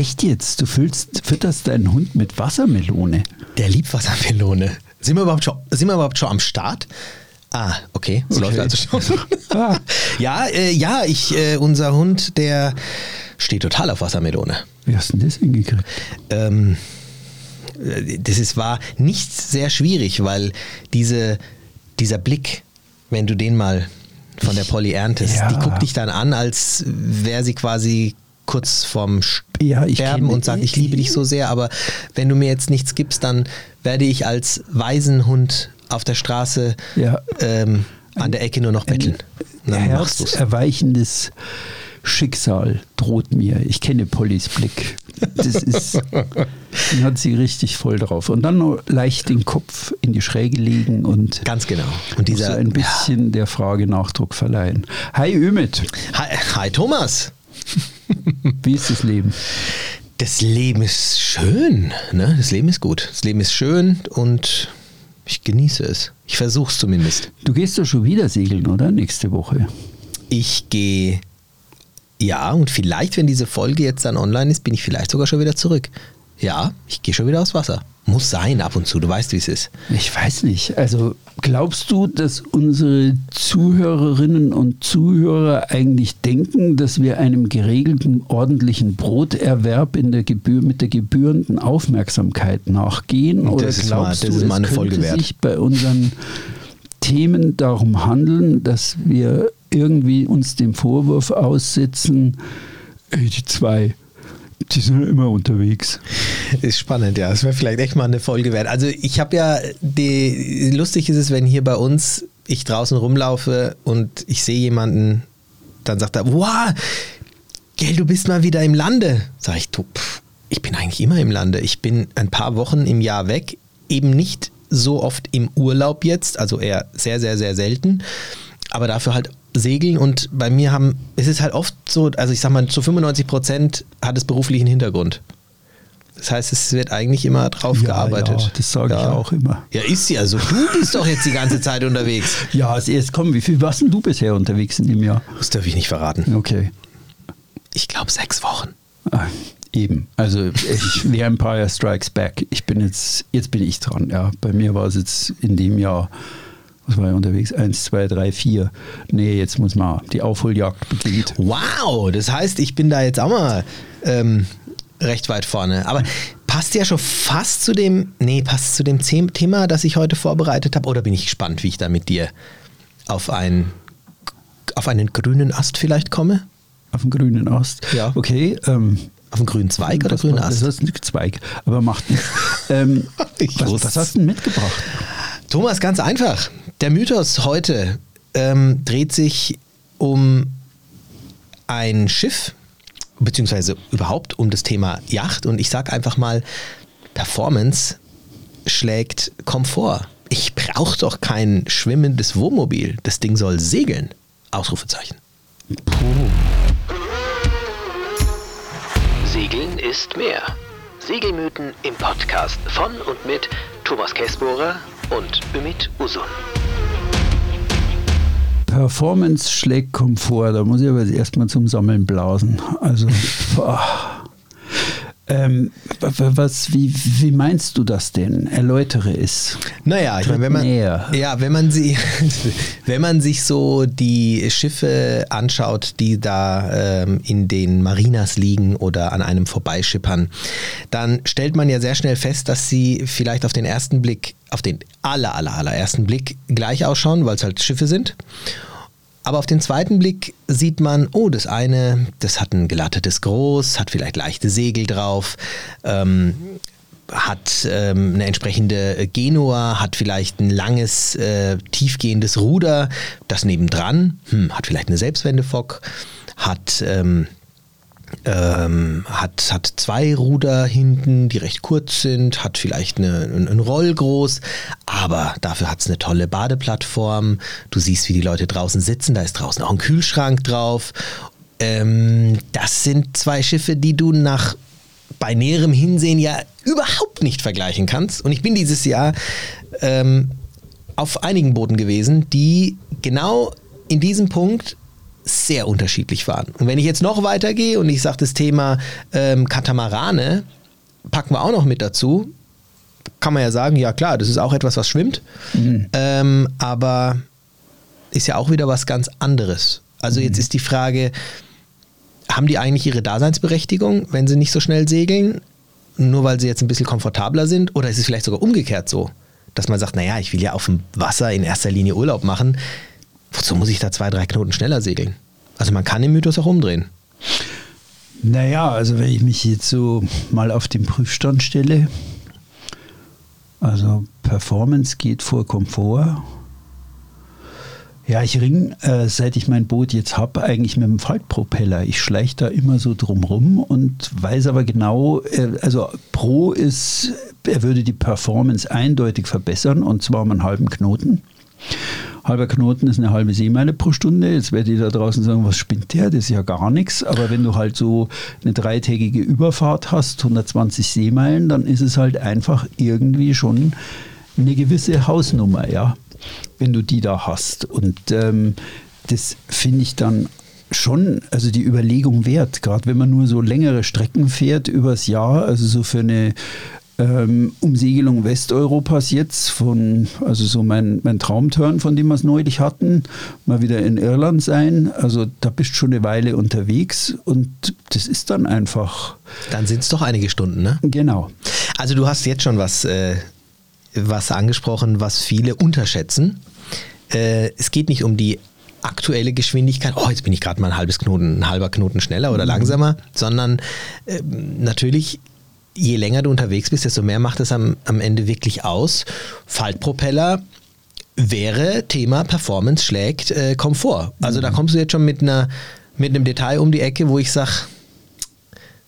Echt jetzt? Du füllst, fütterst deinen Hund mit Wassermelone? Der liebt Wassermelone. Sind wir überhaupt schon, sind wir überhaupt schon am Start? Ah, okay. Es Okay. läuft also schon. Ah. ja, äh, ja, ich, äh, unser Hund, der steht total auf Wassermelone. Wie hast du denn das hingekriegt? Ähm, äh, das ist, war nicht sehr schwierig, weil diese, dieser Blick, wenn du den mal von der Polly erntest, Ja. die guckt dich dann an, als wäre sie quasi kurz vorm Ja, ich Sterben und sagt, die. ich liebe dich so sehr, aber wenn du mir jetzt nichts gibst, dann werde ich als Waisenhund auf der Straße Ja. ähm, an der Ecke nur noch betteln. Du's. herzerweichendes Schicksal droht mir. Ich kenne Pollys Blick. Das ist, dann hat sie richtig voll drauf. Und dann noch leicht den Kopf in die Schräge legen und Ganz genau. Und dieser ein bisschen der Frage Nachdruck verleihen. Hi Ümit, Hi, hi Thomas. Wie ist das Leben? Das Leben ist schön, ne? Das Leben ist gut. Das Leben ist schön und ich genieße es. Ich versuche es zumindest. Du gehst doch schon wieder segeln, oder? Nächste Woche. Ich gehe, ja, und vielleicht, wenn diese Folge jetzt dann online ist, bin ich vielleicht sogar schon wieder zurück. Ja, ich gehe schon wieder aufs Wasser. Muss sein ab und zu, du weißt, wie es ist. Ich weiß nicht. Also glaubst du, dass unsere Zuhörerinnen und Zuhörer eigentlich denken, dass wir einem geregelten, ordentlichen Broterwerb in der Gebühr, mit der gebührenden Aufmerksamkeit nachgehen? Das Oder ist mal- glaubst das du, ist mal eine es Folge wert. sich bei unseren Themen darum handeln, dass wir irgendwie uns dem Vorwurf aussetzen, ey, die zwei, die sind immer unterwegs. Ist spannend, ja. Das wäre vielleicht echt mal eine Folge wert. Also ich habe ja, die, lustig ist es, wenn hier bei uns ich draußen rumlaufe und ich sehe jemanden, dann sagt er, wow, gell, du bist mal wieder im Lande. Sag ich, du, pff, ich bin eigentlich immer im Lande. Ich bin ein paar Wochen im Jahr weg, eben nicht so oft im Urlaub jetzt, also eher sehr, sehr, sehr selten, aber dafür halt segeln und bei mir haben, es ist halt oft so, also ich sag mal, zu 95 Prozent hat es beruflichen Hintergrund. Das heißt, es wird eigentlich immer drauf Ja, gearbeitet. ja, das sage ich auch immer. Ja, ist sie. Also du bist doch jetzt die ganze Zeit unterwegs. Ja, als erstes komm, wie viel warst denn du bisher unterwegs in dem Jahr? Das darf ich nicht verraten. Okay. Ich glaube sechs Wochen. Ah, eben. Also ich, The Empire Strikes Back. Ich bin jetzt, jetzt bin ich dran. Ja, bei mir war es jetzt in dem Jahr, was war ich unterwegs? Eins, zwei, drei, vier. Nee, jetzt muss man, die Aufholjagd beginnt. Wow, das heißt, ich bin da jetzt auch mal ähm, recht weit vorne. Aber passt ja schon fast zu dem, nee, passt zu dem Thema, das ich heute vorbereitet habe. Oder bin ich gespannt, wie ich da mit dir auf, ein, auf einen grünen Ast vielleicht komme? Auf dem grünen Ast. Ja. Okay. Ähm, Auf einen grünen Zweig oder das, grünen das Ast? ist ein Zweig, aber macht nichts. ähm, was, was hast du denn mitgebracht? Thomas, ganz einfach. Der Mythos heute ähm, dreht sich um ein Schiff, beziehungsweise überhaupt um das Thema Yacht. Und ich sage einfach mal, Performance schlägt Komfort. Ich brauche doch kein schwimmendes Wohnmobil. Das Ding soll segeln. Ausrufezeichen. Segeln ist mehr. Segelmythen im Podcast von und mit Thomas Käsbohrer und Ümit Usun. Performance schlägt Komfort. Da muss ich aber erstmal zum Sammeln blasen. Also, boah. Ähm, wa- wa- was, wie, wie meinst du das denn? Erläutere es. Naja, ich meine, wenn man, näher. ja, wenn man sie, wenn man sich so die Schiffe anschaut, die da ähm, in den Marinas liegen oder an einem vorbeischippern, dann stellt man ja sehr schnell fest, dass sie vielleicht auf den ersten Blick, auf den aller, aller, allerersten Blick gleich ausschauen, weil es halt Schiffe sind. Aber auf den zweiten Blick sieht man, oh, das eine, das hat ein gelattetes Groß, hat vielleicht leichte Segel drauf, ähm, hat ähm, eine entsprechende Genua, hat vielleicht ein langes, äh, tiefgehendes Ruder, das nebendran, hm, hat vielleicht eine Selbstwendefock, hat, ähm, ähm, hat, hat zwei Ruder hinten, die recht kurz sind, hat vielleicht eine, ein, ein Rollgroß, aber dafür hat es eine tolle Badeplattform. Du siehst, wie die Leute draußen sitzen, da ist draußen auch ein Kühlschrank drauf. Ähm, das sind zwei Schiffe, die du nach bei näherem Hinsehen ja überhaupt nicht vergleichen kannst. Und ich bin dieses Jahr ähm, auf einigen Booten gewesen, die genau in diesem Punkt sehr unterschiedlich fahren. Und wenn ich jetzt noch weitergehe und ich sage das Thema ähm, Katamarane, packen wir auch noch mit dazu, kann man ja sagen, ja klar, das ist auch etwas, was schwimmt, mhm. ähm, aber ist ja auch wieder was ganz anderes. Also mhm. jetzt ist die Frage, haben die eigentlich ihre Daseinsberechtigung, wenn sie nicht so schnell segeln, nur weil sie jetzt ein bisschen komfortabler sind? Oder ist es vielleicht sogar umgekehrt so, dass man sagt, naja, ich will ja auf dem Wasser in erster Linie Urlaub machen, wozu muss ich da zwei, drei Knoten schneller segeln? Also man kann den Mythos auch umdrehen. Naja, also wenn ich mich jetzt so mal auf den Prüfstand stelle, also Performance geht vor Komfort. Ja, ich ring, äh, seit ich mein Boot jetzt habe, eigentlich mit dem Faltpropeller. Ich schleiche da immer so drumrum und weiß aber genau, äh, also Pro ist, er würde die Performance eindeutig verbessern und zwar um einen halben Knoten halber Knoten ist eine halbe Seemeile pro Stunde. Jetzt werde ich da draußen sagen, was spinnt der? Das ist ja gar nichts. Aber wenn du halt so eine dreitägige Überfahrt hast, 120 Seemeilen, dann ist es halt einfach irgendwie schon eine gewisse Hausnummer, ja, wenn du die da hast. Und ähm, das finde ich dann schon, also die Überlegung wert, gerade wenn man nur so längere Strecken fährt übers Jahr, also so für eine ähm, Umsegelung Westeuropas jetzt von, also so mein, mein Traumturn, von dem wir es neulich hatten, mal wieder in Irland sein. Also da bist du schon eine Weile unterwegs und das ist dann einfach. Dann sind es doch einige Stunden, ne? Genau. Also du hast jetzt schon was, äh, was angesprochen, was viele unterschätzen. Äh, es geht nicht um die aktuelle Geschwindigkeit, oh, jetzt bin ich gerade mal ein halbes Knoten, ein halber Knoten schneller oder mhm. langsamer, sondern äh, natürlich je länger du unterwegs bist, desto mehr macht es am, am Ende wirklich aus. Faltpropeller wäre Thema Performance schlägt äh, Komfort. Also mhm. da kommst du jetzt schon mit, einer, mit einem Detail um die Ecke, wo ich sage,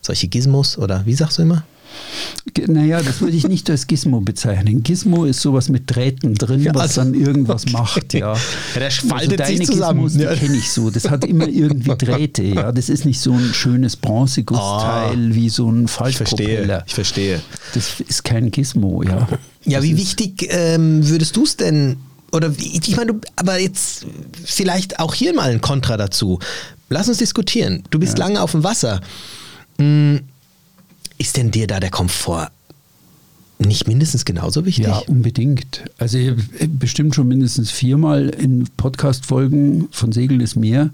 solche Gizmos oder wie sagst du immer? Naja, das würde ich nicht als Gizmo bezeichnen. Gizmo ist sowas mit Drähten drin, ja, was also, dann irgendwas macht. Ja, ja der faltet also sich zusammen. Gizmos, ja. kenne ich so. Das hat immer irgendwie Drähte. Ja, das ist nicht so ein schönes Bronzegussteil oh, wie so ein Faltpropeller. Ich verstehe, ich verstehe. Das ist kein Gizmo, ja. Ja, das wie wichtig ähm, würdest du es denn oder ich meine, aber jetzt vielleicht auch hier mal ein Kontra dazu. Lass uns diskutieren. Du bist ja. lange auf dem Wasser. Hm, ist denn dir da der Komfort nicht mindestens genauso wichtig? Ja, unbedingt. Also bestimmt schon mindestens viermal in Podcast-Folgen von Segel des Meer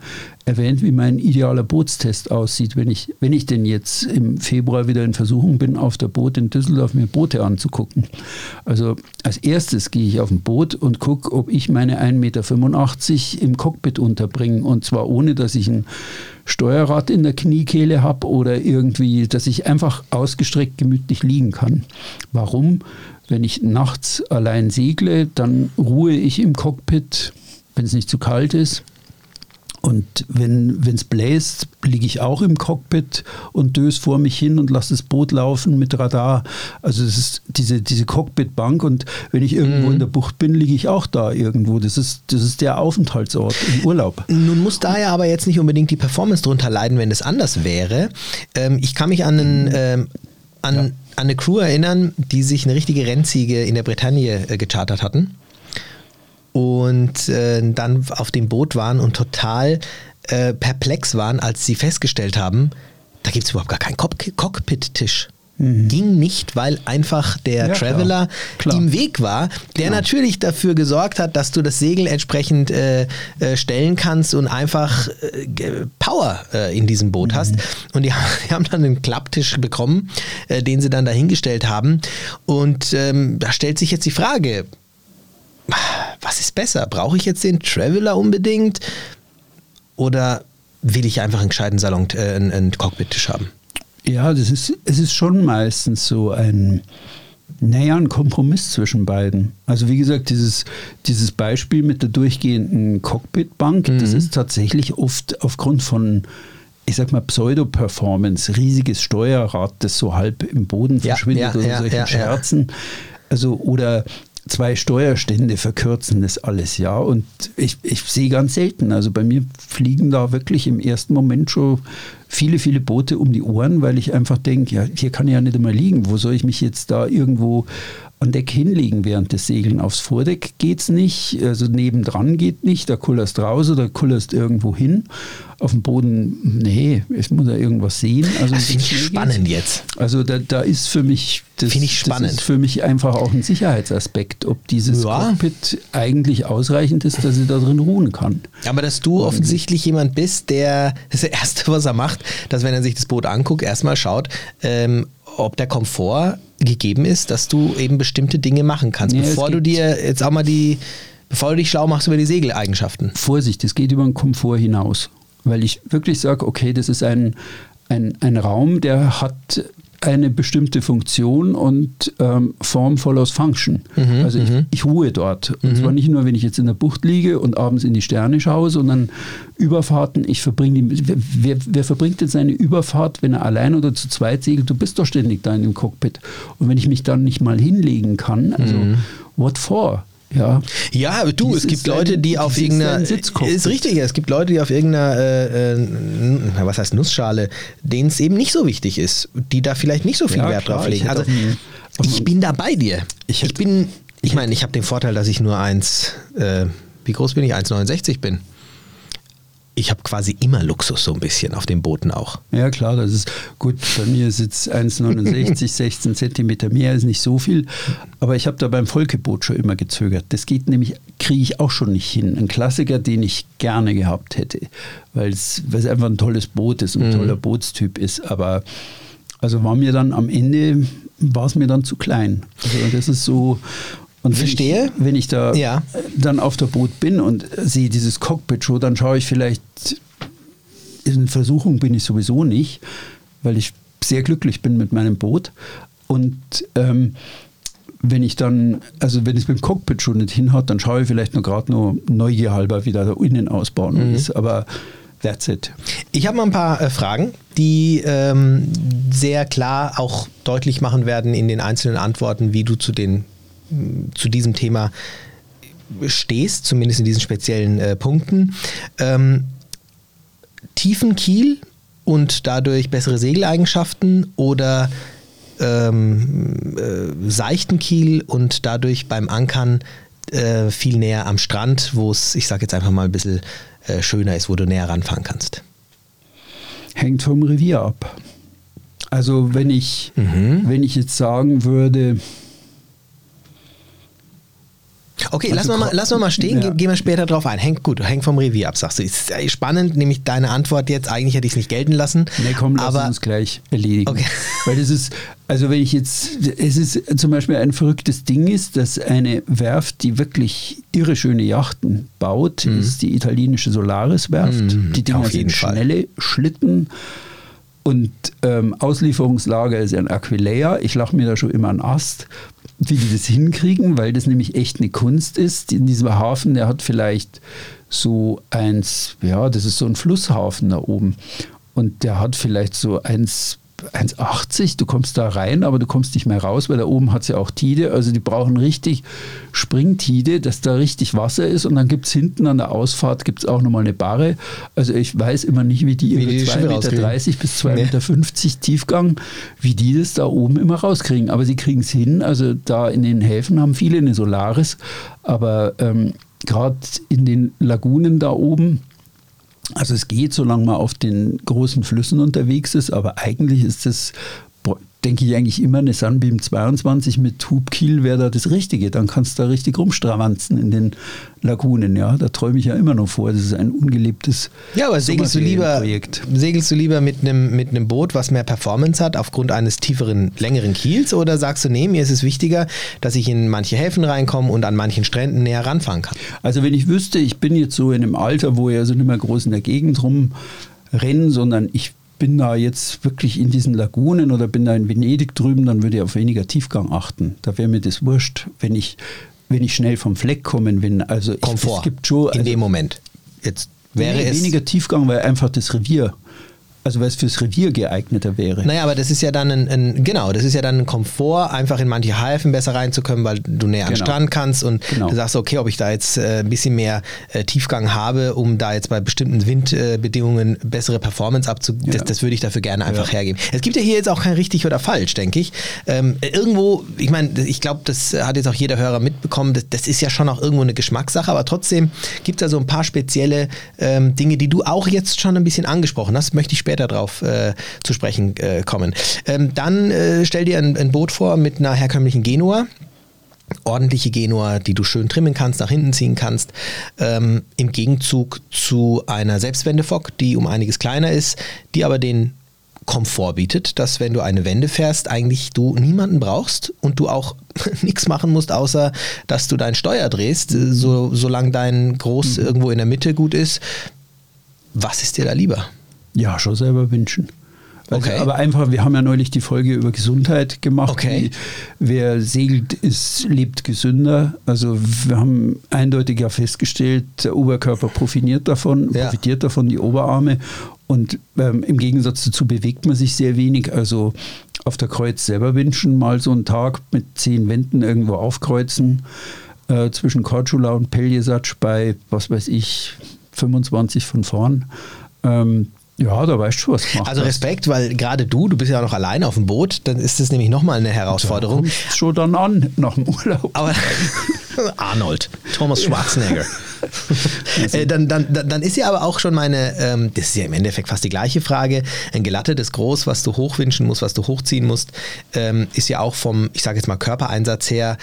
erwähnt, wie mein idealer Bootstest aussieht, wenn ich, wenn ich denn jetzt im Februar wieder in Versuchung bin, auf der Boot in Düsseldorf mir Boote anzugucken. Also als erstes gehe ich auf ein Boot und gucke, ob ich meine 1,85 Meter im Cockpit unterbringe. Und zwar ohne, dass ich ein Steuerrad in der Kniekehle habe oder irgendwie, dass ich einfach ausgestreckt gemütlich liegen kann. Warum? Wenn ich nachts allein segle, dann ruhe ich im Cockpit, wenn es nicht zu kalt ist. Und wenn es bläst, liege ich auch im Cockpit und döse vor mich hin und lasse das Boot laufen mit Radar. Also es ist diese, diese Cockpitbank und wenn ich irgendwo mhm. in der Bucht bin, liege ich auch da irgendwo. Das ist, das ist der Aufenthaltsort im Urlaub. Nun muss da ja aber jetzt nicht unbedingt die Performance drunter leiden, wenn es anders wäre. Ähm, ich kann mich an einen mhm. ähm, an, ja. an eine Crew erinnern, die sich eine richtige Rennziege in der Bretagne äh, gechartert hatten und äh, dann auf dem Boot waren und total äh, perplex waren, als sie festgestellt haben, da gibt es überhaupt gar keinen Cockpit-Tisch. Mhm. Ging nicht, weil einfach der ja, Traveler klar. Klar. im Weg war, der genau. natürlich dafür gesorgt hat, dass du das Segel entsprechend äh, äh, stellen kannst und einfach äh, Power äh, in diesem Boot mhm. hast. Und die, die, haben dann einen Klapptisch bekommen, äh, den sie dann dahingestellt haben. Und ähm, da stellt sich jetzt die Frage, was ist besser? Brauche ich jetzt den Traveler unbedingt? Oder will ich einfach einen gescheiten Salon, äh, einen, einen Cockpit-Tisch haben? Ja, das ist, es ist schon meistens so ein, naja, ein Kompromiss zwischen beiden. Also wie gesagt, dieses, dieses Beispiel mit der durchgehenden Cockpitbank, mhm. das ist tatsächlich oft aufgrund von, ich sag mal, Pseudo-Performance, riesiges Steuerrad, das so halb im Boden verschwindet ja, oder ja, solche Scherzen. Also, oder zwei Steuerstände verkürzen das alles, ja. Und ich, ich sehe ganz selten, also bei mir fliegen da wirklich im ersten Moment schon viele, viele Boote um die Ohren, weil ich einfach denke, ja, hier kann ich ja nicht einmal liegen. Wo soll ich mich jetzt da irgendwo an Deck hinlegen während des Segeln. Aufs Vordeck geht es nicht, also nebendran geht nicht, da kullerst raus oder kullerst irgendwo hin. Auf dem Boden, nee, es muss ja irgendwas sehen. Also das finde ich spannend geht's. jetzt. Also da, da ist für mich, das, ich spannend. das ist für mich einfach auch ein Sicherheitsaspekt, ob dieses ja. Cockpit eigentlich ausreichend ist, dass ich da drin ruhen kann. Aber dass du offensichtlich jemand bist, der das Erste, was er macht, dass wenn er sich das Boot anguckt, erstmal schaut, ähm, ob der Komfort gegeben ist, dass du eben bestimmte Dinge machen kannst, ja, bevor du dir jetzt auch mal die, bevor du dich schlau machst über die Segeleigenschaften. Vorsicht, es geht über den Komfort hinaus, weil ich wirklich sage, okay, das ist ein, ein, ein Raum, der hat eine bestimmte Funktion und ähm, Form follows Function. Mhm, also ich, mhm. ich, ruhe dort. Und mhm. zwar nicht nur, wenn ich jetzt in der Bucht liege und abends in die Sterne schaue, sondern Überfahrten, ich verbringe die, wer, wer verbringt denn seine Überfahrt, wenn er allein oder zu zweit segelt? Du bist doch ständig da in dem Cockpit. Und wenn ich mich dann nicht mal hinlegen kann, also mhm. what for? Ja, ja du, es gibt Leute, die auf irgendeiner. Ist richtig, es gibt Leute, die auf irgendeiner, äh, äh, was heißt Nussschale, denen es eben nicht so wichtig ist, die da vielleicht nicht so viel ja, Wert klar, drauf legen. Also, ich bin da bei dir. Ich, ich bin, ich meine, ich habe den Vorteil, dass ich nur eins, äh, wie groß bin ich? 1,69 bin ich habe quasi immer Luxus so ein bisschen auf den Booten auch. Ja, klar, das ist gut. Bei mir ist jetzt 1,69, 16 Zentimeter mehr, ist nicht so viel. Aber ich habe da beim Volkeboot schon immer gezögert. Das geht nämlich, kriege ich auch schon nicht hin. Ein Klassiker, den ich gerne gehabt hätte, weil es, einfach ein tolles Boot ist, ein mhm. toller Bootstyp ist. Aber also war mir dann am Ende, war es mir dann zu klein. Also das ist so, und Verstehe. Wenn ich, wenn ich da ja. dann auf der Boot bin und sehe dieses Cockpit-Show, dann schaue ich vielleicht, in Versuchung bin ich sowieso nicht, weil ich sehr glücklich bin mit meinem Boot. Und ähm, wenn ich dann, also wenn es mit dem Cockpit schon nicht hinhaut, dann schaue ich vielleicht nur gerade nur neugierhalber, wie da der Innenausbau mhm. ist. Aber that's it. Ich habe mal ein paar äh, Fragen, die ähm, sehr klar auch deutlich machen werden in den einzelnen Antworten, wie du zu den zu diesem Thema stehst, zumindest in diesen speziellen äh, Punkten. Ähm, tiefen Kiel und dadurch bessere Segeleigenschaften oder ähm, äh, seichten Kiel und dadurch beim Ankern äh, viel näher am Strand, wo es, ich sage jetzt einfach mal ein bisschen äh, schöner ist, wo du näher ranfahren kannst? Hängt vom Revier ab. Also wenn ich, mhm. wenn ich jetzt sagen würde, Okay, lassen, wir mal, lassen wir mal stehen, ja. gehen wir später drauf ein. Hängt gut, hängt vom Revier ab, sagst du. Ist spannend, nämlich deine Antwort jetzt. Eigentlich hätte ich es nicht gelten lassen. Nee, komm, lass aber, uns gleich erledigen. Okay. Weil das ist, also wenn ich jetzt, es ist zum Beispiel ein verrücktes Ding ist, dass eine Werft, die wirklich irre schöne Yachten baut, mhm. ist die italienische Solaris-Werft. Mhm, die Dinger sind schnelle Fall. Schlitten. Und ähm, Auslieferungslager ist ein Aquileia. Ich lache mir da schon immer einen Ast, wie die das hinkriegen, weil das nämlich echt eine Kunst ist. In diesem Hafen, der hat vielleicht so eins, ja, das ist so ein Flusshafen da oben. Und der hat vielleicht so eins 1,80, du kommst da rein, aber du kommst nicht mehr raus, weil da oben hat es ja auch Tide. Also die brauchen richtig Springtide, dass da richtig Wasser ist. Und dann gibt es hinten an der Ausfahrt gibt's auch nochmal eine Barre. Also ich weiß immer nicht, wie die ihre 2,30 Meter bis 2,50 nee. Meter Tiefgang, wie die das da oben immer rauskriegen. Aber sie kriegen es hin. Also da in den Häfen haben viele eine Solaris. Aber ähm, gerade in den Lagunen da oben, also es geht, solange man auf den großen Flüssen unterwegs ist, aber eigentlich ist es denke ich eigentlich immer, eine Sunbeam 22 mit Hubkiel wäre da das Richtige. Dann kannst du da richtig rumstravanzen in den Lagunen. Ja, da träume ich ja immer noch vor. Das ist ein ungelebtes Ja, aber segelst du, lieber, segelst du lieber mit einem, mit einem Boot, was mehr Performance hat, aufgrund eines tieferen, längeren Kiels? Oder sagst du, nee, mir ist es wichtiger, dass ich in manche Häfen reinkomme und an manchen Stränden näher ranfahren kann? Also wenn ich wüsste, ich bin jetzt so in einem Alter, wo ich also nicht mehr groß in der Gegend rumrenne, sondern ich bin da jetzt wirklich in diesen Lagunen oder bin da in Venedig drüben, dann würde ich auf weniger Tiefgang achten. Da wäre mir das wurscht, wenn ich, wenn ich schnell vom Fleck kommen bin. Also Komfort. Ich, es gibt schon, also, in dem Moment. Jetzt wäre nee, es weniger Tiefgang, weil einfach das Revier Also weil es fürs Revier geeigneter wäre. Naja, aber das ist ja dann ein, ein genau, das ist ja dann ein Komfort, einfach in manche Häfen besser reinzukommen, weil du näher genau. an den Strand kannst und genau. du sagst, okay, ob ich da jetzt äh, ein bisschen mehr äh, Tiefgang habe, um da jetzt bei bestimmten Windbedingungen äh, bessere Performance abzugeben, ja. das, das würde ich dafür gerne einfach ja. hergeben. Es gibt ja hier jetzt auch kein richtig oder falsch, denke ich. Ähm, irgendwo, ich meine, ich glaube, das hat jetzt auch jeder Hörer mitbekommen, das, das, ist ja schon auch irgendwo eine Geschmackssache, aber trotzdem gibt es da so ein paar spezielle ähm, Dinge, die du auch jetzt schon ein bisschen angesprochen hast, möchte ich später drauf äh, zu sprechen äh, kommen. Ähm, dann äh, stell dir ein, ein Boot vor mit einer herkömmlichen Genua ordentliche Genua, die du schön trimmen kannst, nach hinten ziehen kannst, ähm, im Gegenzug zu einer Selbstwendefock, die um einiges kleiner ist, die aber den Komfort bietet, dass wenn du eine Wende fährst, eigentlich du niemanden brauchst und du auch nichts machen musst, außer dass du dein Steuer drehst, so, solange dein Groß mhm. irgendwo in der Mitte gut ist. Was ist dir da lieber? Ja, schon selber wünschen. Also, okay. Aber einfach, wir haben ja neulich die Folge über Gesundheit gemacht. Okay. wer segelt, ist, lebt gesünder. Also wir haben eindeutig ja festgestellt, der Oberkörper profitiert davon, ja. profitiert davon, die Oberarme. Und ähm, im Gegensatz dazu bewegt man sich sehr wenig. Also auf der Kreuz selber wünschen, mal so einen Tag mit zehn Wänden irgendwo aufkreuzen. Äh, zwischen Korčula und Peljesatsch bei, was weiß ich, 25 von vorn. Ähm, ja, da weißt du, was. Also Respekt, weil gerade du, du bist ja noch allein auf dem Boot, dann ist das nämlich nochmal eine Herausforderung. Da kommst schon dann an nach dem Urlaub. Aber Arnold, Thomas Schwarzenegger. äh, dann, dann, dann ist ja aber auch schon meine, ähm, das ist ja im Endeffekt fast die gleiche Frage, ein gelattetes Groß, was du hochwünschen musst, was du hochziehen musst, ähm, ist ja auch vom, ich sage jetzt mal Körpereinsatz her,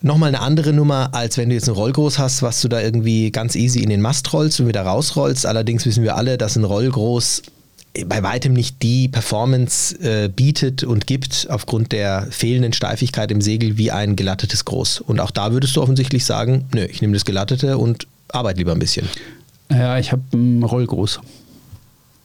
nochmal eine andere Nummer, als wenn du jetzt ein Rollgroß hast, was du da irgendwie ganz easy in den Mast rollst und wieder rausrollst. Allerdings wissen wir alle, dass ein Rollgroß bei weitem nicht die Performance äh, bietet und gibt aufgrund der fehlenden Steifigkeit im Segel wie ein gelattetes Groß. Und auch da würdest du offensichtlich sagen, nö, ich nehme das Gelattete und arbeite lieber ein bisschen. Ja, ich habe ein Rollgroß.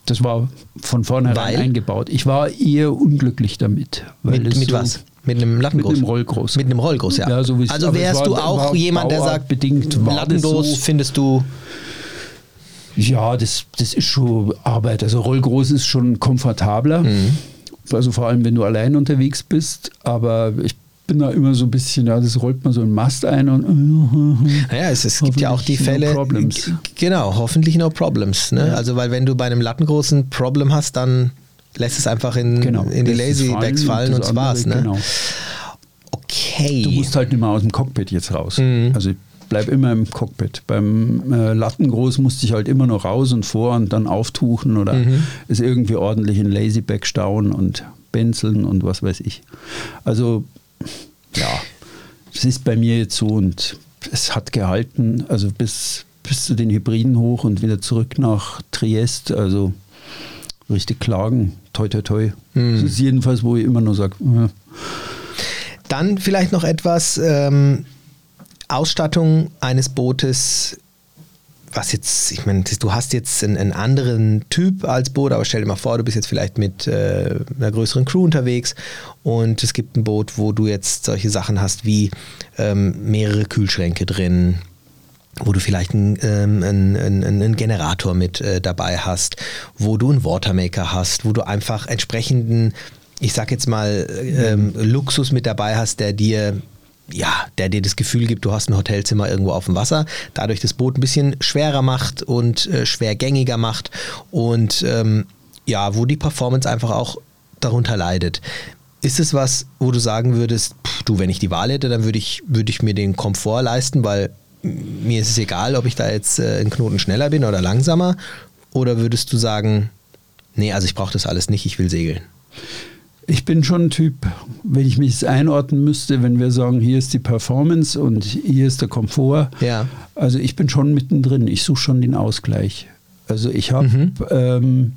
Das war von vornherein Weil? eingebaut. Ich war eher unglücklich damit. mit, mit so was? Mit einem Lattengroß? Mit einem Rollgroß. Mit einem Rollgroß, ja. ja so also wärst war, du auch jemand, der sagt, bedingt Lattengroß so. findest du... Ja, das, das ist schon Arbeit. Also Rollgroß ist schon komfortabler. Mhm. Also vor allem, wenn du allein unterwegs bist. Aber ich bin da immer so ein bisschen, ja, das rollt man so einen Mast ein und. Naja, es, es gibt ja auch die Fälle. No problems. Genau, hoffentlich no problems. Ne? Ja. Also, weil wenn du bei einem Lattengroßen Problem hast, dann lässt es einfach in, genau, in die Lazy Bags fallen und das, war's. Ne? Genau. Okay. Du musst halt nicht mehr aus dem Cockpit jetzt raus. Mhm. Also ich bleib immer im Cockpit. Beim äh, Lattengroß musste ich halt immer noch raus und vor und dann auftuchen oder mhm. es irgendwie ordentlich in Lazyback stauen und benzeln und was weiß ich. Also ja, es ist bei mir jetzt so und es hat gehalten, also bis, bis zu den Hybriden hoch und wieder zurück nach Triest. Also richtig klagen. Toi, toi, toi. Mhm. Das ist jedenfalls, wo ich immer nur sage. Äh. Dann vielleicht noch etwas ähm, Ausstattung eines Bootes. Was jetzt, ich meine, du hast jetzt einen, einen, anderen Typ als Boot, aber stell dir mal vor, du bist jetzt vielleicht mit äh, einer größeren Crew unterwegs und es gibt ein Boot, wo du jetzt solche Sachen hast wie ähm, mehrere Kühlschränke drin, wo du vielleicht einen, ähm, einen, einen Generator mit äh, dabei hast, wo du einen Watermaker hast, wo du einfach entsprechenden, ich sag jetzt mal, ähm, Luxus mit dabei hast, der dir ja, der dir das Gefühl gibt, du hast ein Hotelzimmer irgendwo auf dem Wasser, dadurch das Boot ein bisschen schwerer macht und äh, schwergängiger macht und ähm, ja, wo die Performance einfach auch darunter leidet. Ist es was, wo du sagen würdest, pff, du, wenn ich die Wahl hätte, dann würde ich, würd ich mir den Komfort leisten, weil mir ist es egal, ob ich da jetzt äh, einen Knoten schneller bin oder langsamer? Oder würdest du sagen, nee, also ich brauche das alles nicht, ich will segeln? Ich bin schon ein Typ, wenn ich mich einordnen müsste, wenn wir sagen, hier ist die Performance und hier ist der Komfort. Ja. Also ich bin schon mittendrin, ich suche schon den Ausgleich. Also ich habe mhm. ähm,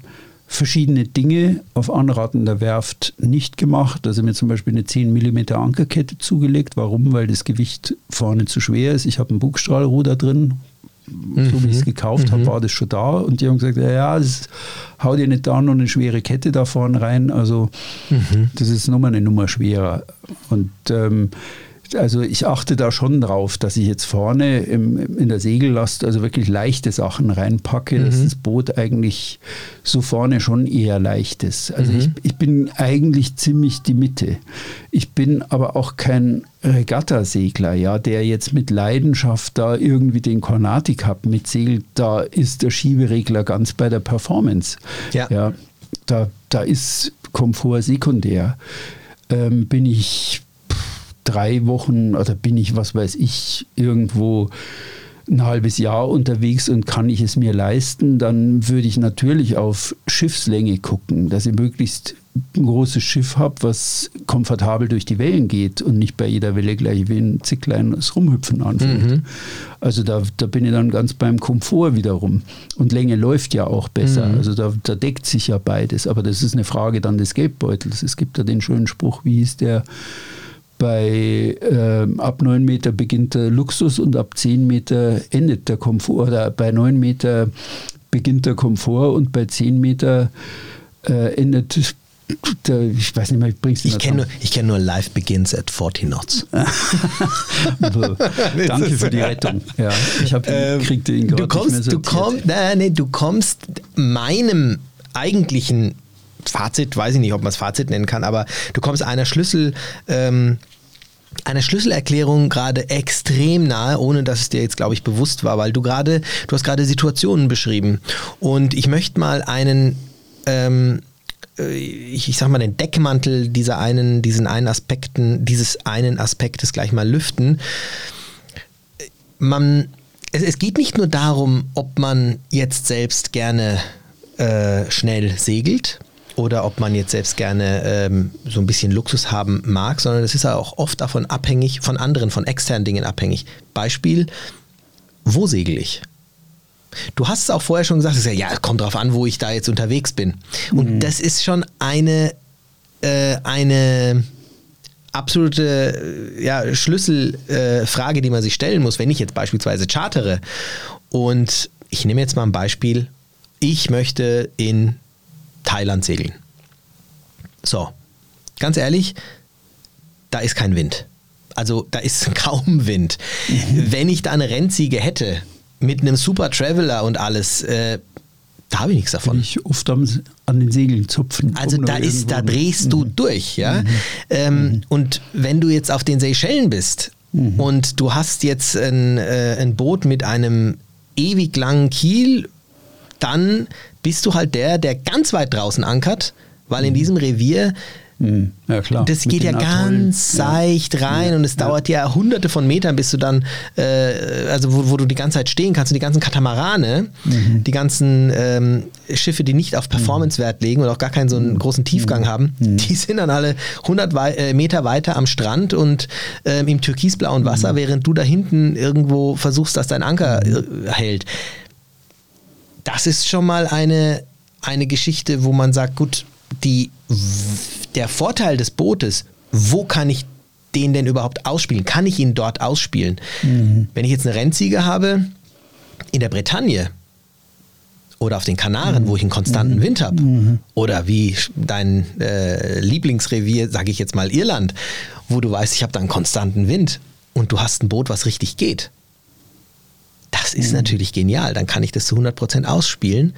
verschiedene Dinge auf Anraten der Werft nicht gemacht. Also mir zum Beispiel eine 10 mm Ankerkette zugelegt. Warum? Weil das Gewicht vorne zu schwer ist. Ich habe ein Bugstrahlruder drin. Mhm. So wie ich es gekauft mhm. habe, war das schon da. Und die haben gesagt, ja, ja das hau dir nicht da noch eine schwere Kette da vorne rein. Also mhm. das ist nochmal eine Nummer schwerer. Und ähm, also ich achte da schon drauf, dass ich jetzt vorne im, in der Segellast also wirklich leichte Sachen reinpacke, mhm. dass das Boot eigentlich so vorne schon eher leicht ist. Also mhm. ich, ich bin eigentlich ziemlich die Mitte. Ich bin aber auch kein Regattasegler, ja, der jetzt mit Leidenschaft da irgendwie den Cornati Cup mitsegelt. Da ist der Schieberegler ganz bei der Performance. Ja. ja da, da ist Komfort sekundär. Ähm, bin ich drei Wochen oder bin ich, was weiß ich, irgendwo ein halbes Jahr unterwegs und kann ich es mir leisten, dann würde ich natürlich auf Schiffslänge gucken, dass ich möglichst ein großes Schiff habe, was komfortabel durch die Wellen geht und nicht bei jeder Welle gleich wie ein Zicklein das Rumhüpfen anfängt. Mhm. Also da, da bin ich dann ganz beim Komfort wiederum. Und Länge läuft ja auch besser. Mhm. Also da, da deckt sich ja beides. Aber das ist eine Frage dann des Geldbeutels. Es gibt ja den schönen Spruch, wie hieß der? Bei äh, ab 9 Meter beginnt der Luxus und ab 10 Meter endet der Komfort. Oder bei 9 Meter beginnt der Komfort und bei 10 Meter äh, endet der, ich weiß nicht mehr, ich bring's Ich kenne nur, kenn nur Life Begins at 40 Knots. Danke für die Rettung. Ja, ich habe ähm, krieg den du kommst, du, komm, nein, nein, du kommst meinem eigentlichen Fazit, weiß ich nicht, ob man es Fazit nennen kann, aber du kommst einer Schlüssel, ähm, einer Schlüsselerklärung gerade extrem nahe, ohne dass es dir jetzt, glaube ich, bewusst war, weil du gerade, du hast gerade Situationen beschrieben. Und ich möchte mal einen, ähm, äh, ich, ich sag mal, den Deckmantel dieser einen, diesen einen Aspekten, dieses einen Aspektes gleich mal lüften. Man, es, es geht nicht nur darum, ob man jetzt selbst gerne äh, schnell segelt, oder ob man jetzt selbst gerne ähm, so ein bisschen Luxus haben mag, sondern es ist auch oft davon abhängig, von anderen, von externen Dingen abhängig. Beispiel, wo segel ich? Du hast es auch vorher schon gesagt, ja, kommt drauf an, wo ich da jetzt unterwegs bin. Und mhm. das ist schon eine, äh, eine absolute ja, Schlüsselfrage, äh, die man sich stellen muss, wenn ich jetzt beispielsweise chartere. Und ich nehme jetzt mal ein Beispiel. Ich möchte in Thailand segeln. So, ganz ehrlich, da ist kein Wind. Also da ist kaum Wind. Mhm. Wenn ich da eine Rennziege hätte, mit einem Super Traveler und alles, äh, da habe ich nichts davon. Bin ich oft am, an den Segeln zupfen. Also da ist, da drehst du mhm. durch, ja. Mhm. Ähm, mhm. Und wenn du jetzt auf den Seychellen bist mhm. und du hast jetzt ein, äh, ein Boot mit einem ewig langen Kiel, dann bist du halt der, der ganz weit draußen ankert, weil in mhm. diesem Revier hm, ja, klar. Das geht ja ganz seicht rein ja. und es dauert ja hunderte von Metern, bis du dann, äh, also wo, wo, du die ganze Zeit stehen kannst und die ganzen Katamarane, mhm. die ganzen ähm, Schiffe, die nicht auf Performance Wert legen und auch gar keinen so einen mhm. großen Tiefgang mhm. haben, mhm. die sind dann alle 100 Wei äh, Meter weiter am Strand und äh, im türkisblauen Wasser, mhm. während du da hinten irgendwo versuchst, dass dein Anker mhm. äh, hält das ist schon mal eine, eine Geschichte, wo man sagt, gut, die, der Vorteil des Bootes, wo kann ich den denn überhaupt ausspielen? Kann ich ihn dort ausspielen? Mhm. Wenn ich jetzt eine Rennziege habe in der Bretagne oder auf den Kanaren, mhm. wo ich einen konstanten mhm. Wind habe, mhm. oder wie dein äh, Lieblingsrevier, sage ich jetzt mal Irland, wo du weißt, ich habe da einen konstanten Wind und du hast ein Boot, was richtig geht, das ist mhm. natürlich genial. Dann kann ich das zu 100% ausspielen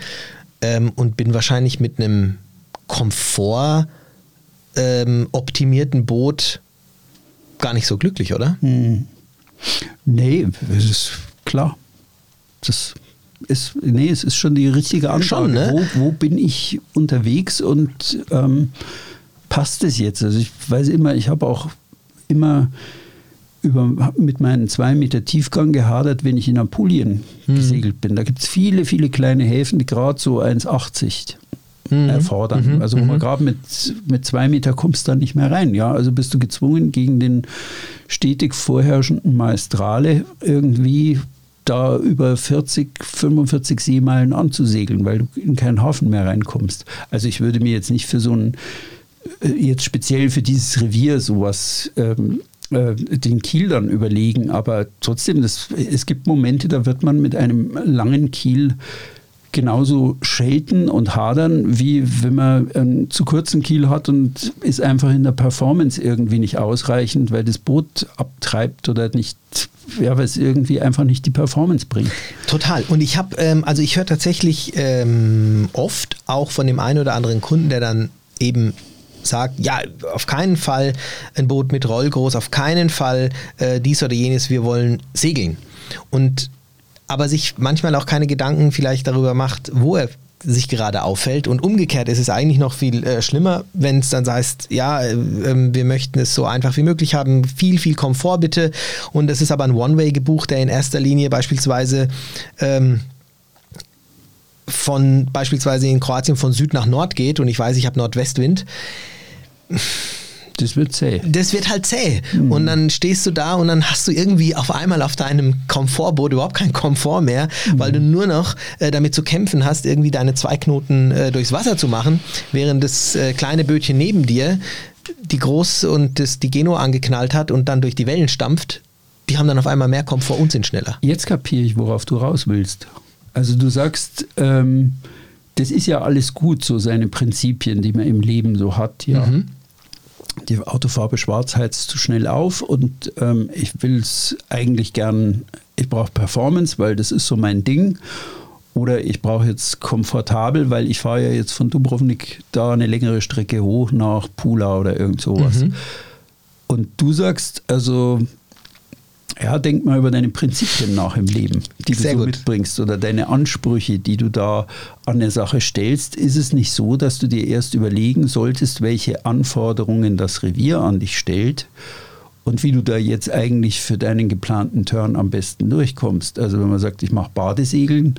ähm, und bin wahrscheinlich mit einem Komfort ähm, optimierten Boot gar nicht so glücklich, oder? Mhm. Nee, es ist klar. Das ist, nee, es ist schon die richtige Antwort. Schon, ne? wo, wo bin ich unterwegs und ähm, passt es jetzt? Also ich weiß immer, ich habe auch immer über, mit meinen zwei Meter Tiefgang gehadert, wenn ich in Apulien mhm. gesegelt bin. Da gibt es viele, viele kleine Häfen, die gerade so 1,80 mhm. erfordern. Mhm. Also mhm. gerade mit, mit zwei Meter kommst da nicht mehr rein. Ja? Also bist du gezwungen, gegen den stetig vorherrschenden Maestrale irgendwie da über 40, 45 Seemeilen anzusegeln, weil du in keinen Hafen mehr reinkommst. Also ich würde mir jetzt nicht für so ein äh, jetzt speziell für dieses Revier sowas ähm, äh, den Kiel dann überlegen, aber trotzdem, das, es gibt Momente, da wird man mit einem langen Kiel genauso schelten und hadern, wie wenn man einen zu kurzen Kiel hat und ist einfach in der Performance irgendwie nicht ausreichend, weil das Boot abtreibt oder nicht, ja, weil es irgendwie einfach nicht die Performance bringt. Total. Und ich habe, ähm, also ich höre tatsächlich ähm, oft auch von dem einen oder anderen Kunden, der dann eben sagt, ja, auf keinen Fall ein Boot mit Rollgroß, auf keinen Fall äh, dies oder jenes, wir wollen segeln. Und aber sich manchmal auch keine Gedanken vielleicht darüber macht, wo er sich gerade auffällt. Und umgekehrt ist es eigentlich noch viel äh, schlimmer, wenn es dann heißt, ja, äh, äh, wir möchten es so einfach wie möglich haben, viel, viel Komfort bitte. Und es ist aber ein One-Way gebucht, der in erster Linie beispielsweise ähm, von beispielsweise in Kroatien von Süd nach Nord geht und ich weiß, ich habe Nordwestwind. Das wird zäh. Das wird halt zäh. Mhm. Und dann stehst du da und dann hast du irgendwie auf einmal auf deinem Komfortboot überhaupt keinen Komfort mehr, mhm. weil du nur noch äh, damit zu kämpfen hast, irgendwie deine zwei Knoten äh, durchs Wasser zu machen, während das äh, kleine Bötchen neben dir die groß und das, die Genua angeknallt hat und dann durch die Wellen stampft. Die haben dann auf einmal mehr Komfort und sind schneller. Jetzt kapiere ich, worauf du raus willst. Also du sagst, ähm, das ist ja alles gut, so seine Prinzipien, die man im Leben so hat, ja. Mhm die Autofarbe schwarz heizt zu schnell auf und ähm, ich will es eigentlich gern, ich brauche Performance, weil das ist so mein Ding. Oder ich brauche jetzt komfortabel, weil ich fahre ja jetzt von Dubrovnik da eine längere Strecke hoch nach Pula oder irgend sowas. Mhm. Und du sagst, also ja, denk mal über deine Prinzipien nach im Leben, die du so mitbringst oder deine Ansprüche, die du da an der Sache stellst. Ist es nicht so, dass du dir erst überlegen solltest, welche Anforderungen das Revier an dich stellt und wie du da jetzt eigentlich für deinen geplanten Turn am besten durchkommst? Also wenn man sagt, ich mache Badesegeln,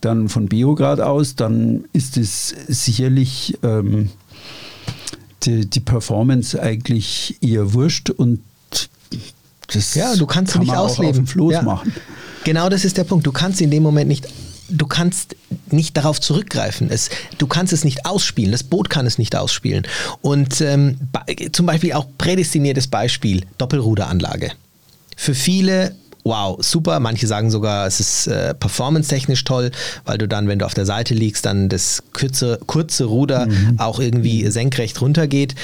dann von Biograd aus, dann ist es sicherlich ähm, die, die Performance eigentlich eher wurscht und das ja, du kannst kann nicht ausleben. Floß ja. machen. Genau das ist der Punkt. Du kannst in dem Moment nicht du kannst nicht darauf zurückgreifen. Es, du kannst es nicht ausspielen. Das Boot kann es nicht ausspielen. Und ähm, zum Beispiel auch prädestiniertes Beispiel, Doppelruderanlage. Für viele, wow, super. Manche sagen sogar, es ist äh, performance-technisch toll, weil du dann, wenn du auf der Seite liegst, dann das kurze, kurze Ruder mhm. auch irgendwie senkrecht runtergeht.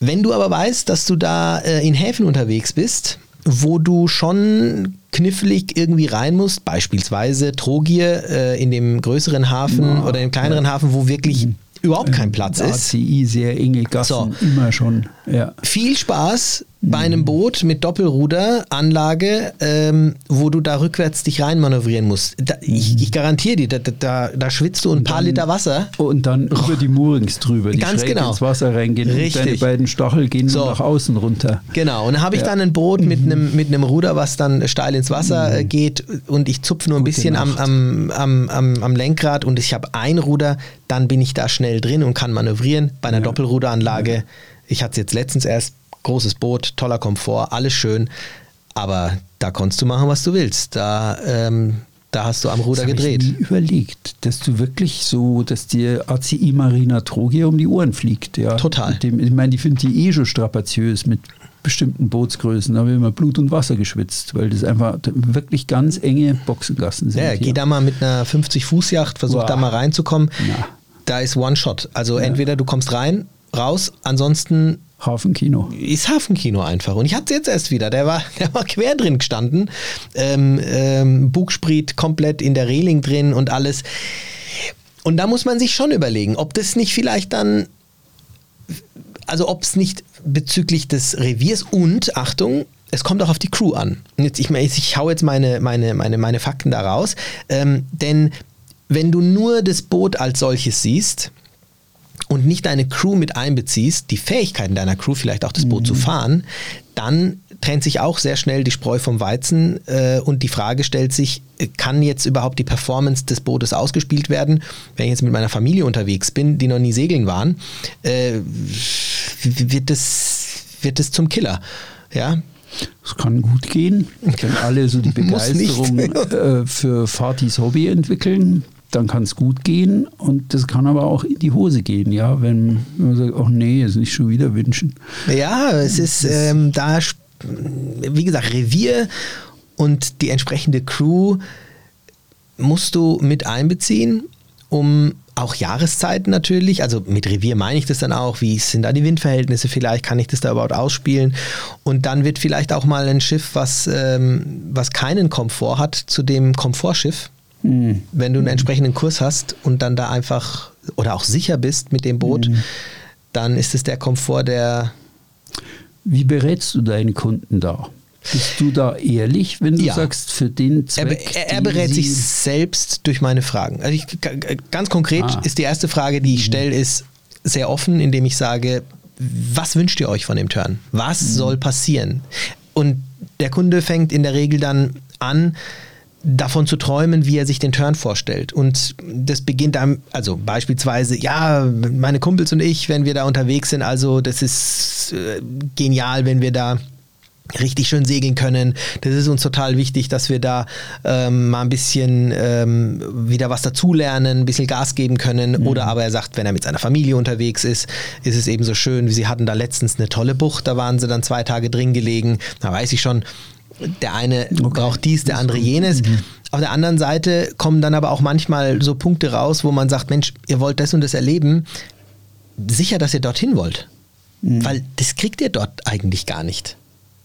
Wenn du aber weißt, dass du da äh, in Häfen unterwegs bist, wo du schon knifflig irgendwie rein musst, beispielsweise Trogier äh, in dem größeren Hafen ja, oder im kleineren ja. Hafen, wo wirklich mhm. überhaupt kein Platz ist. ACI, sehr enge Gassen, so. immer schon. Ja. Viel Spaß bei einem Boot mit Doppelruderanlage, ähm, wo du da rückwärts dich reinmanövrieren musst. Da, ich, ich, garantiere dir, da, da, da, schwitzt du ein paar dann, Liter Wasser. Und dann oh. über die Moorings drüber, die Ganz genau. ins Wasser reingehen Richtig. und deine beiden Stachel gehen so. nach außen runter. Genau, und dann habe ich ja. dann ein Boot mit mhm. einem mit Ruder, was dann steil ins Wasser mhm. Äh, geht und ich zupfe nur ein Gute bisschen am, am, am, am, am Lenkrad und ich habe ein Ruder, dann bin ich da schnell drin und kann manövrieren. Bei einer ja. Doppelruderanlage, ich hatte es jetzt letztens erst großes Boot, toller Komfort, alles schön. Aber da konntest du machen, was du willst. Da, ähm, da hast du am Ruder das gedreht. Ich nie überlegt, dass du wirklich so, dass dir ACI Marina Trogia um die Ohren fliegt. Ja. Total. Dem, ich meine, die finde die eh schon strapaziös mit bestimmten Bootsgrößen. Da habe ich immer Blut und Wasser geschwitzt, weil das einfach wirklich ganz enge Boxengassen sind. Ja, geh da mal mit einer 50-Fuß-Yacht, versuch wow. da mal reinzukommen. Na. Da ist One-Shot. Also ja. entweder du kommst rein, raus, ansonsten Hafenkino. Ist Hafenkino einfach. Und ich hatte es jetzt erst wieder. Der war, der war quer drin gestanden. Ähm, ähm, Bugspriet komplett in der Reling drin und alles. Und da muss man sich schon überlegen, ob das nicht vielleicht dann, also ob es nicht bezüglich des Reviers und, Achtung, es kommt auch auf die Crew an. Jetzt, ich, ich hau jetzt meine, meine, meine, meine Fakten da raus. Ähm, denn wenn du nur das Boot als solches siehst, und nicht deine Crew mit einbeziehst, die Fähigkeiten deiner Crew, vielleicht auch das Boot mhm. zu fahren, dann trennt sich auch sehr schnell die Spreu vom Weizen äh, und die Frage stellt sich, kann jetzt überhaupt die Performance des Bootes ausgespielt werden? Wenn ich jetzt mit meiner Familie unterwegs bin, die noch nie segeln waren, äh, wird das wird es zum Killer. Ja, es kann gut gehen, wenn alle so die Begeisterung äh, für Fatis Hobby entwickeln dann kann es gut gehen und das kann aber auch in die Hose gehen, ja, wenn man sagt, ach nee, es ist nicht schon wieder wünschen. Ja, es ist ähm, da, wie gesagt, Revier und die entsprechende Crew musst du mit einbeziehen, um auch Jahreszeiten natürlich, also mit Revier meine ich das dann auch, wie sind da die Windverhältnisse vielleicht, kann ich das da überhaupt ausspielen und dann wird vielleicht auch mal ein Schiff, was, ähm, was keinen Komfort hat, zu dem Komfortschiff, mhm. wenn du einen entsprechenden Kurs hast und dann da einfach oder auch sicher bist mit dem Boot, mhm. dann ist es der Komfort, der... Wie berätst du deinen Kunden da? Bist du da ehrlich, wenn du ja. sagst, für den Zweck? Er, er berät sich selbst durch meine Fragen. Also ich, ganz konkret ah. ist die erste Frage, die ich mhm. stelle, ist sehr offen, indem ich sage, was wünscht ihr euch von dem Turn? Was mhm. soll passieren? Und der Kunde fängt in der Regel dann an, davon zu träumen, wie er sich den Turn vorstellt. Und das beginnt dann, also beispielsweise, ja, meine Kumpels und ich, wenn wir da unterwegs sind, also das ist äh, genial, wenn wir da richtig schön segeln können. Das ist uns total wichtig, dass wir da ähm, mal ein bisschen ähm, wieder was dazulernen, ein bisschen Gas geben können. Mhm. Oder aber er sagt, wenn er mit seiner Familie unterwegs ist, ist es eben so schön. Sie hatten da letztens eine tolle Bucht, da waren sie dann zwei Tage drin gelegen. Da weiß ich schon, der eine okay. braucht dies, der andere jenes. Mhm. Auf der anderen Seite kommen dann aber auch manchmal so Punkte raus, wo man sagt, Mensch, ihr wollt das und das erleben. Sicher, dass ihr dorthin wollt. Mhm. Weil das kriegt ihr dort eigentlich gar nicht.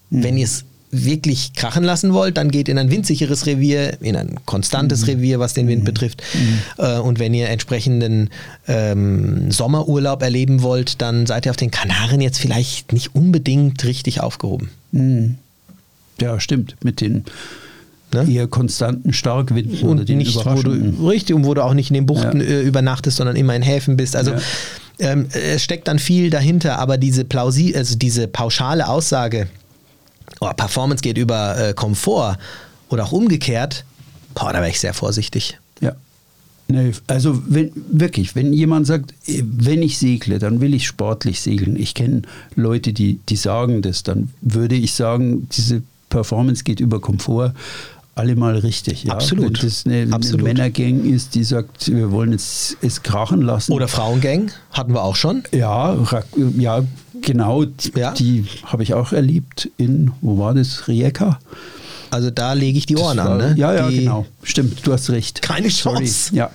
Mhm. Wenn ihr es wirklich krachen lassen wollt, dann geht in ein windsicheres Revier, in ein konstantes mhm. Revier, was den Wind mhm. betrifft. Mhm. Äh, und wenn ihr entsprechenden ähm, Sommerurlaub erleben wollt, dann seid ihr auf den Kanaren jetzt vielleicht nicht unbedingt richtig aufgehoben. Ja, stimmt. Mit den ne? eher konstanten Starkwinden und nicht, wo du, richtig, und wo du auch nicht in den Buchten ja. Äh, übernachtest, sondern immer in Häfen bist. Also ja. ähm, es steckt dann viel dahinter, aber diese Plausi also diese pauschale Aussage, oh, Performance geht über äh, Komfort oder auch umgekehrt, boah, da wäre ich sehr vorsichtig. Ja. Nee, also wenn, wirklich, wenn jemand sagt, äh, wenn ich segle, dann will ich sportlich segeln. Ich kenne Leute, die, die sagen das, dann würde ich sagen, diese Performance geht über Komfort allemal richtig. Ja? Absolut. Wenn das eine, Absolut. eine Männergang ist, die sagt, wir wollen jetzt es krachen lassen. Oder Frauengang, hatten wir auch schon. Ja, ja genau. Ja. Die habe ich auch erlebt in, wo war das? Rijeka. Also da lege ich die Ohren war, an, ne? Ja, ja, die genau. Stimmt, du hast recht. Keine Chance. Sorry. Ja.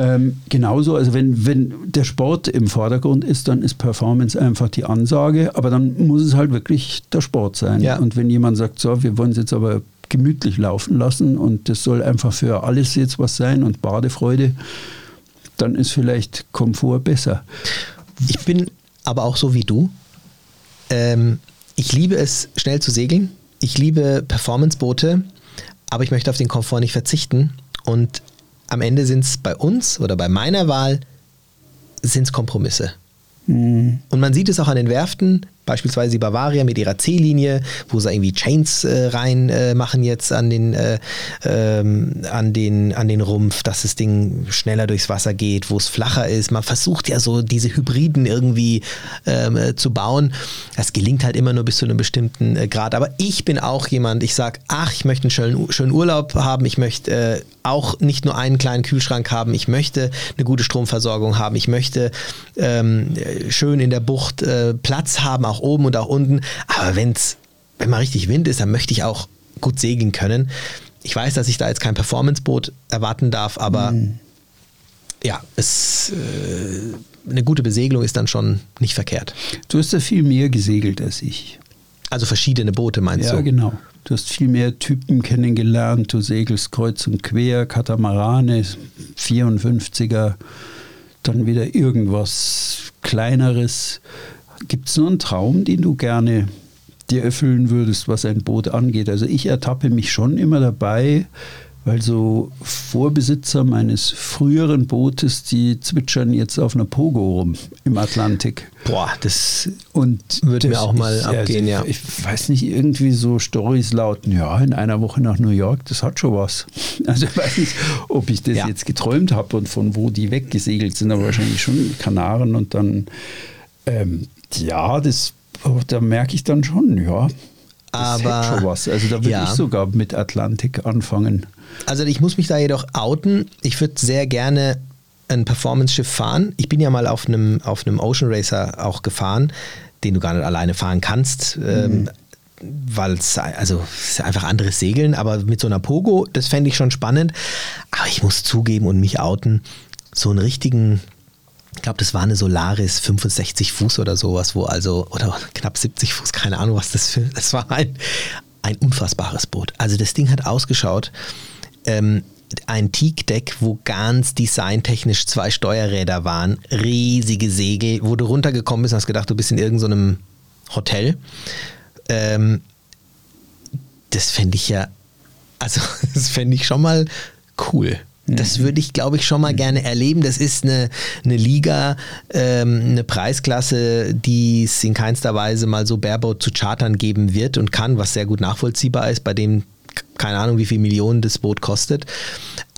Ähm, genauso, also wenn, wenn der Sport im Vordergrund ist, dann ist Performance einfach die Ansage, aber dann muss es halt wirklich der Sport sein. Ja. Und wenn jemand sagt, so, wir wollen es jetzt aber gemütlich laufen lassen und das soll einfach für alles jetzt was sein und Badefreude, dann ist vielleicht Komfort besser. Ich bin aber auch so wie du. Ähm, ich liebe es, schnell zu segeln. Ich liebe Performanceboote, aber ich möchte auf den Komfort nicht verzichten. Und am Ende sind es bei uns oder bei meiner Wahl sind es Kompromisse. Mhm. Und man sieht es auch an den Werften, beispielsweise die Bavaria mit ihrer C-Linie, wo sie irgendwie Chains äh, rein äh, jetzt an den, äh, ähm, an, den, an den Rumpf, dass das Ding schneller durchs Wasser geht, wo es flacher ist. Man versucht ja so diese Hybriden irgendwie ähm, äh, zu bauen. Das gelingt halt immer nur bis zu einem bestimmten äh, Grad. Aber ich bin auch jemand, ich sage, ach, ich möchte einen schönen, schönen Urlaub haben, ich möchte äh, auch nicht nur einen kleinen Kühlschrank haben, ich möchte eine gute Stromversorgung haben, ich möchte ähm, schön in der Bucht Platz haben, auch auch oben und auch unten. Aber wenn's, wenn mal richtig Wind ist, dann möchte ich auch gut segeln können. Ich weiß, dass ich da jetzt kein Performanceboot erwarten darf, aber mhm. ja, es, äh, eine gute Besegelung ist dann schon nicht verkehrt. Du hast ja viel mehr gesegelt als ich. Also verschiedene Boote meinst ja, du? Ja, genau. Du hast viel mehr Typen kennengelernt. Du segelst kreuz und quer, Katamarane, 54er, dann wieder irgendwas Kleineres. Gibt es nur einen Traum, den du gerne dir erfüllen würdest, was ein Boot angeht? Also ich ertappe mich schon immer dabei, weil so Vorbesitzer meines früheren Bootes, die zwitschern jetzt auf einer Pogo rum im Atlantik. Boah, das und würde mir auch mal ist, abgehen, also, ja. Ich weiß nicht, irgendwie so Stories lauten, ja, in einer Woche nach New York, das hat schon was. Also ich weiß nicht, ob ich das ja. jetzt geträumt habe und von wo die weggesegelt sind, aber wahrscheinlich schon Kanaren und dann ähm, ja, das, da merke ich dann schon, ja. Das aber schon was. Also da würde ja. ich sogar mit Atlantik anfangen. Also ich muss mich da jedoch outen. Ich würde sehr gerne ein Performance-Schiff fahren. Ich bin ja mal auf einem, auf einem Ocean Racer auch gefahren, den du gar nicht alleine fahren kannst. Ähm, mhm. weil es also es ist einfach anderes Segeln, aber mit so einer Pogo, das fände ich schon spannend. Aber ich muss zugeben und mich outen, so einen richtigen, ich glaube, das war eine Solaris 65 Fuß oder sowas, wo also, oder knapp 70 Fuß, keine Ahnung, was das für, das war ein, ein unfassbares Boot. Also das Ding hat ausgeschaut, ähm, ein Teak-Deck, wo ganz designtechnisch zwei Steuerräder waren, riesige Segel, wo du runtergekommen bist und hast gedacht, du bist in irgendeinem Hotel. Ähm, das fände ich ja, also das fände ich schon mal cool. Das würde ich, glaube ich, schon mal gerne erleben. Das ist eine, eine Liga, ähm, eine Preisklasse, die es in keinster Weise mal so Bareboat zu chartern geben wird und kann, was sehr gut nachvollziehbar ist, bei dem keine Ahnung, wie viel Millionen das Boot kostet.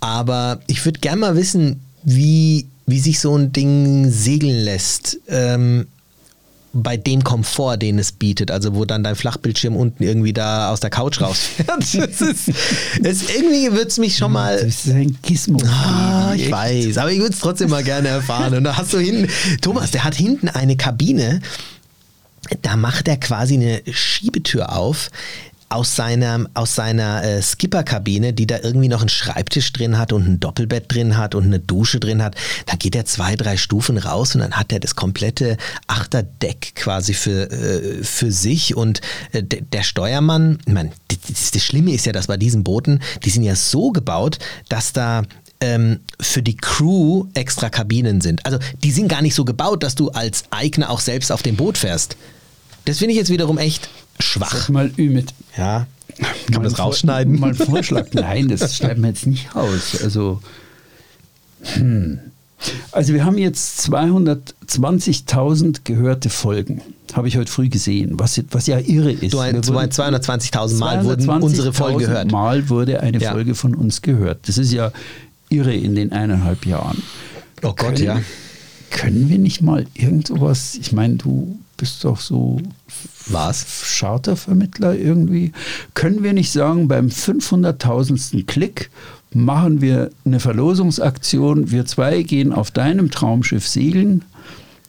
Aber ich würde gerne mal wissen, wie, wie sich so ein Ding segeln lässt. Ähm, bei dem Komfort, den es bietet, also wo dann dein Flachbildschirm unten irgendwie da aus der Couch rausfährt. Das ist, das irgendwie würde es mich schon mal. Das ist ein Gizmo. Ah, ich weiß, aber ich würde es trotzdem mal gerne erfahren. Und da hast du hinten, Thomas, der hat hinten eine Kabine, da macht er quasi eine Schiebetür auf aus seiner, aus seiner äh, Skipperkabine, die da irgendwie noch einen Schreibtisch drin hat und ein Doppelbett drin hat und eine Dusche drin hat, da geht er zwei, drei Stufen raus und dann hat er das komplette Achterdeck quasi für, äh, für sich und äh, der Steuermann, meine, das, das Schlimme ist ja, dass bei diesen Booten, die sind ja so gebaut, dass da ähm, für die Crew extra Kabinen sind. Also die sind gar nicht so gebaut, dass du als Eigner auch selbst auf dem Boot fährst. Das finde ich jetzt wiederum echt schwach. Sag mal Ümit. Ja. Kann man das Vor- rausschneiden? Mal Vorschlag. Nein, das schneiden wir jetzt nicht raus. Also, hm. also wir haben jetzt 220.000 gehörte Folgen. Habe ich heute früh gesehen, was, was ja irre ist. Du ein- Wir du wurden- meinst 220.000 Mal wurden unsere Folgen 220.000 gehört. Mal wurde eine Ja. Folge von uns gehört. Das ist ja irre in den eineinhalb Jahren. Oh Gott, können, ja. Können wir nicht mal irgend sowas, ich meine, du bist doch so Was? Chartervermittler irgendwie. Können wir nicht sagen, beim 500.000. Klick machen wir eine Verlosungsaktion. Wir zwei gehen auf deinem Traumschiff segeln.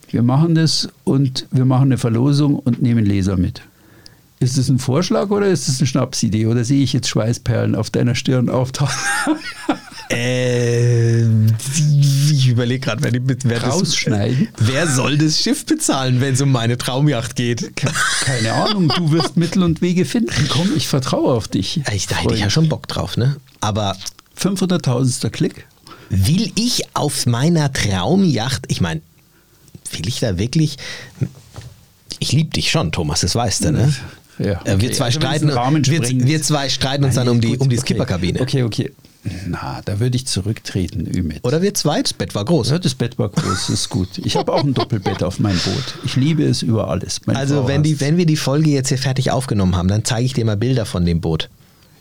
Wir machen das und wir machen eine Verlosung und nehmen Leser mit. Ist das ein Vorschlag oder ist das eine Schnapsidee? Oder sehe ich jetzt Schweißperlen auf deiner Stirn auftauchen? Äh, überlege gerade, wer, die- wer, das- Rausschneiden? wer soll das Schiff bezahlen, wenn es um meine Traumjacht geht? Keine Ahnung, du wirst Mittel und Wege finden. Komm, ich vertraue auf dich. Ich, da hätte ich ja schon Bock drauf, ne? Aber 500.000. Klick. will ich auf meiner Traumjacht, ich meine, will ich da wirklich. Ich liebe dich schon, Thomas, das weißt du, ne? Ja, Äh, wir zwei Also, streiten, wir, wir zwei streiten uns Nein, dann um die, gut, um die okay. Skipperkabine. Okay, okay. Na, da würde ich zurücktreten, Ümit. Oder wir zwei, das Bett war groß. Ja, das Bett war groß, ist gut. Ich habe auch ein Doppelbett auf meinem Boot. Ich liebe es über alles. Meine Also Frau wenn, die, wenn wir die Folge jetzt hier fertig aufgenommen haben, dann zeige ich dir mal Bilder von dem Boot.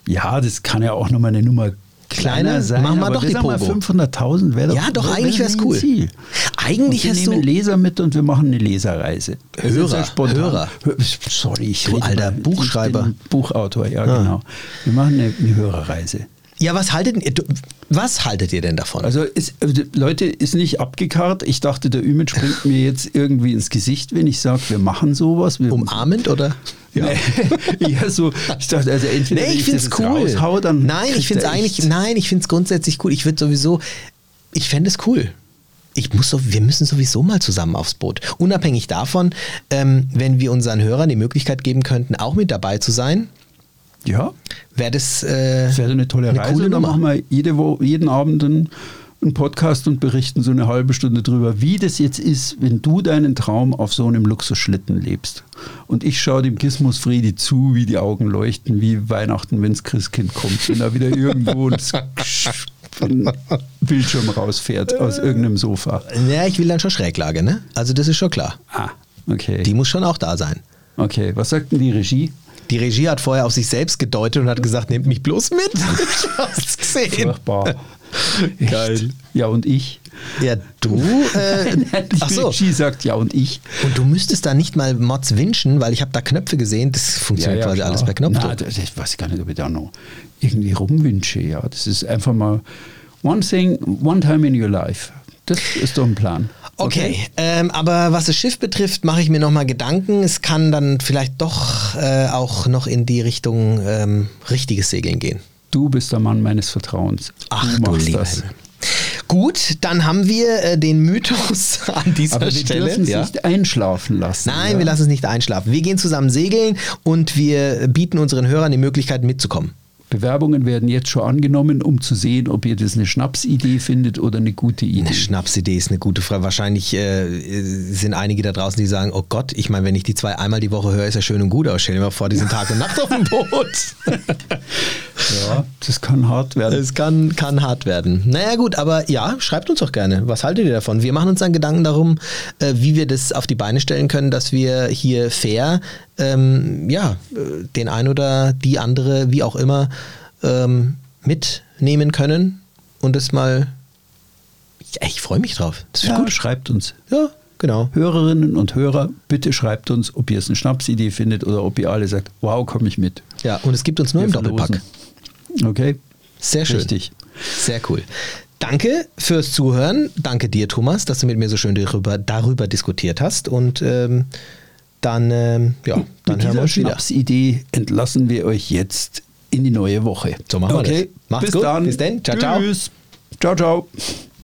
Ja, das kann ja auch nochmal eine Nummer kleiner Kleiner? sein. Machen wir doch die Pogo. 500.000 wäre doch Ja, doch, eigentlich wär wär's ein cool. Ziel. Eigentlich und wir hast du- nehmen Leser mit und wir machen eine Leserreise. Hörer. Hörer. Hör- Sorry, ich Du rede alter Buchschreiber. Buchautor, ja, Ah. genau. Wir machen eine, eine Hörerreise. Ja, was haltet ihr, was haltet ihr denn davon? Also ist, äh, Leute, ist nicht abgekarrt. Ich dachte, der Ümit springt mir jetzt irgendwie ins Gesicht, wenn ich sage, wir machen sowas. Wir Umarmend oder? Ja. ja, so. Ich dachte, also entweder Nee, ich finde es cool. raushau, dann nein, ich finde es eigentlich, nein, ich finde es grundsätzlich cool. Ich würde sowieso, ich fände es cool. Ich muss so, wir müssen sowieso mal zusammen aufs Boot. Unabhängig davon, ähm, wenn wir unseren Hörern die Möglichkeit geben könnten, auch mit dabei zu sein, Ja, wäre das, äh, das wäre eine tolle eine Reise. coole dann machen wir jede Wo jeden Abend einen, einen Podcast und berichten so eine halbe Stunde drüber, wie das jetzt ist, wenn du deinen Traum auf so einem Luxusschlitten lebst. Und ich schaue dem Gizmus Friedi zu, wie die Augen leuchten, wie Weihnachten, wenn das Christkind kommt, wenn er wieder irgendwo ins von Bildschirm rausfährt aus irgendeinem Sofa. Ja, ich will dann schon Schräglage, ne? Also das ist schon klar. Ah, okay. Die muss schon auch da sein. Okay, was sagt denn die Regie? Die Regie hat vorher auf sich selbst gedeutet und hat gesagt, nehmt mich bloß mit. Ich hab's gesehen. Furchtbar. Geil. Ja, und ich? Ja, du. Äh, Die ach so. Regie sagt ja, und ich? Und du müsstest da nicht mal Mods wünschen, weil ich habe da Knöpfe gesehen. Das funktioniert quasi klar. alles per Knopfdruck. Na, das, ich weiß gar nicht, ob ich da noch irgendwie rumwünsche. Ja, das ist einfach mal one thing, one time in your life. Das ist doch ein Plan. Okay, Ähm, aber was das Schiff betrifft, mache ich mir nochmal Gedanken. Es kann dann vielleicht doch äh, auch noch in die Richtung ähm, richtiges Segeln gehen. Du bist der Mann meines Vertrauens. Ach du du machst lieber das. Gut, dann haben wir äh, den Mythos an dieser Aber wir Stelle. dürfen es ja. nicht einschlafen lassen. Nein, ja? wir lassen es nicht einschlafen. Wir gehen zusammen segeln und wir bieten unseren Hörern die Möglichkeit mitzukommen. Bewerbungen werden jetzt schon angenommen, um zu sehen, ob ihr das eine Schnapsidee findet oder eine gute Idee. Eine Schnapsidee ist eine gute Frage. Wahrscheinlich äh, sind einige da draußen, die sagen, oh Gott, ich meine, wenn ich die zwei einmal die Woche höre, ist ja schön und gut, aber stell dir mal vor, die sind Tag und Nacht auf dem Boot. Ja, das kann hart werden. Es kann, kann hart werden. Naja gut, aber ja, schreibt uns doch gerne. Was haltet ihr davon? Wir machen uns dann Gedanken darum, äh, wie wir das auf die Beine stellen können, dass wir hier fair ähm, ja, äh, den ein oder die andere, wie auch immer, ähm, mitnehmen können und das mal. Ja, ich freue mich drauf. Das wird ja, gut. schreibt uns. Ja, genau. Hörerinnen und Hörer, bitte schreibt uns, ob ihr es eine Schnapsidee findet oder ob ihr alle sagt, wow, komme ich mit. Ja, und es gibt uns nur Wir im Doppelpack. Okay. Sehr schön. Richtig. Sehr cool. Danke fürs Zuhören. Danke dir, Thomas, dass du mit mir so schön darüber, darüber diskutiert hast. Und ähm, dann, ähm, ja, dann Mit hören wir uns wieder. Schnapsidee entlassen wir euch jetzt in die neue Woche. So machen wir okay. das. Macht's Bis gut. dann. Bis dann. Ciao, ciao. Tschüss. Ciao, ciao.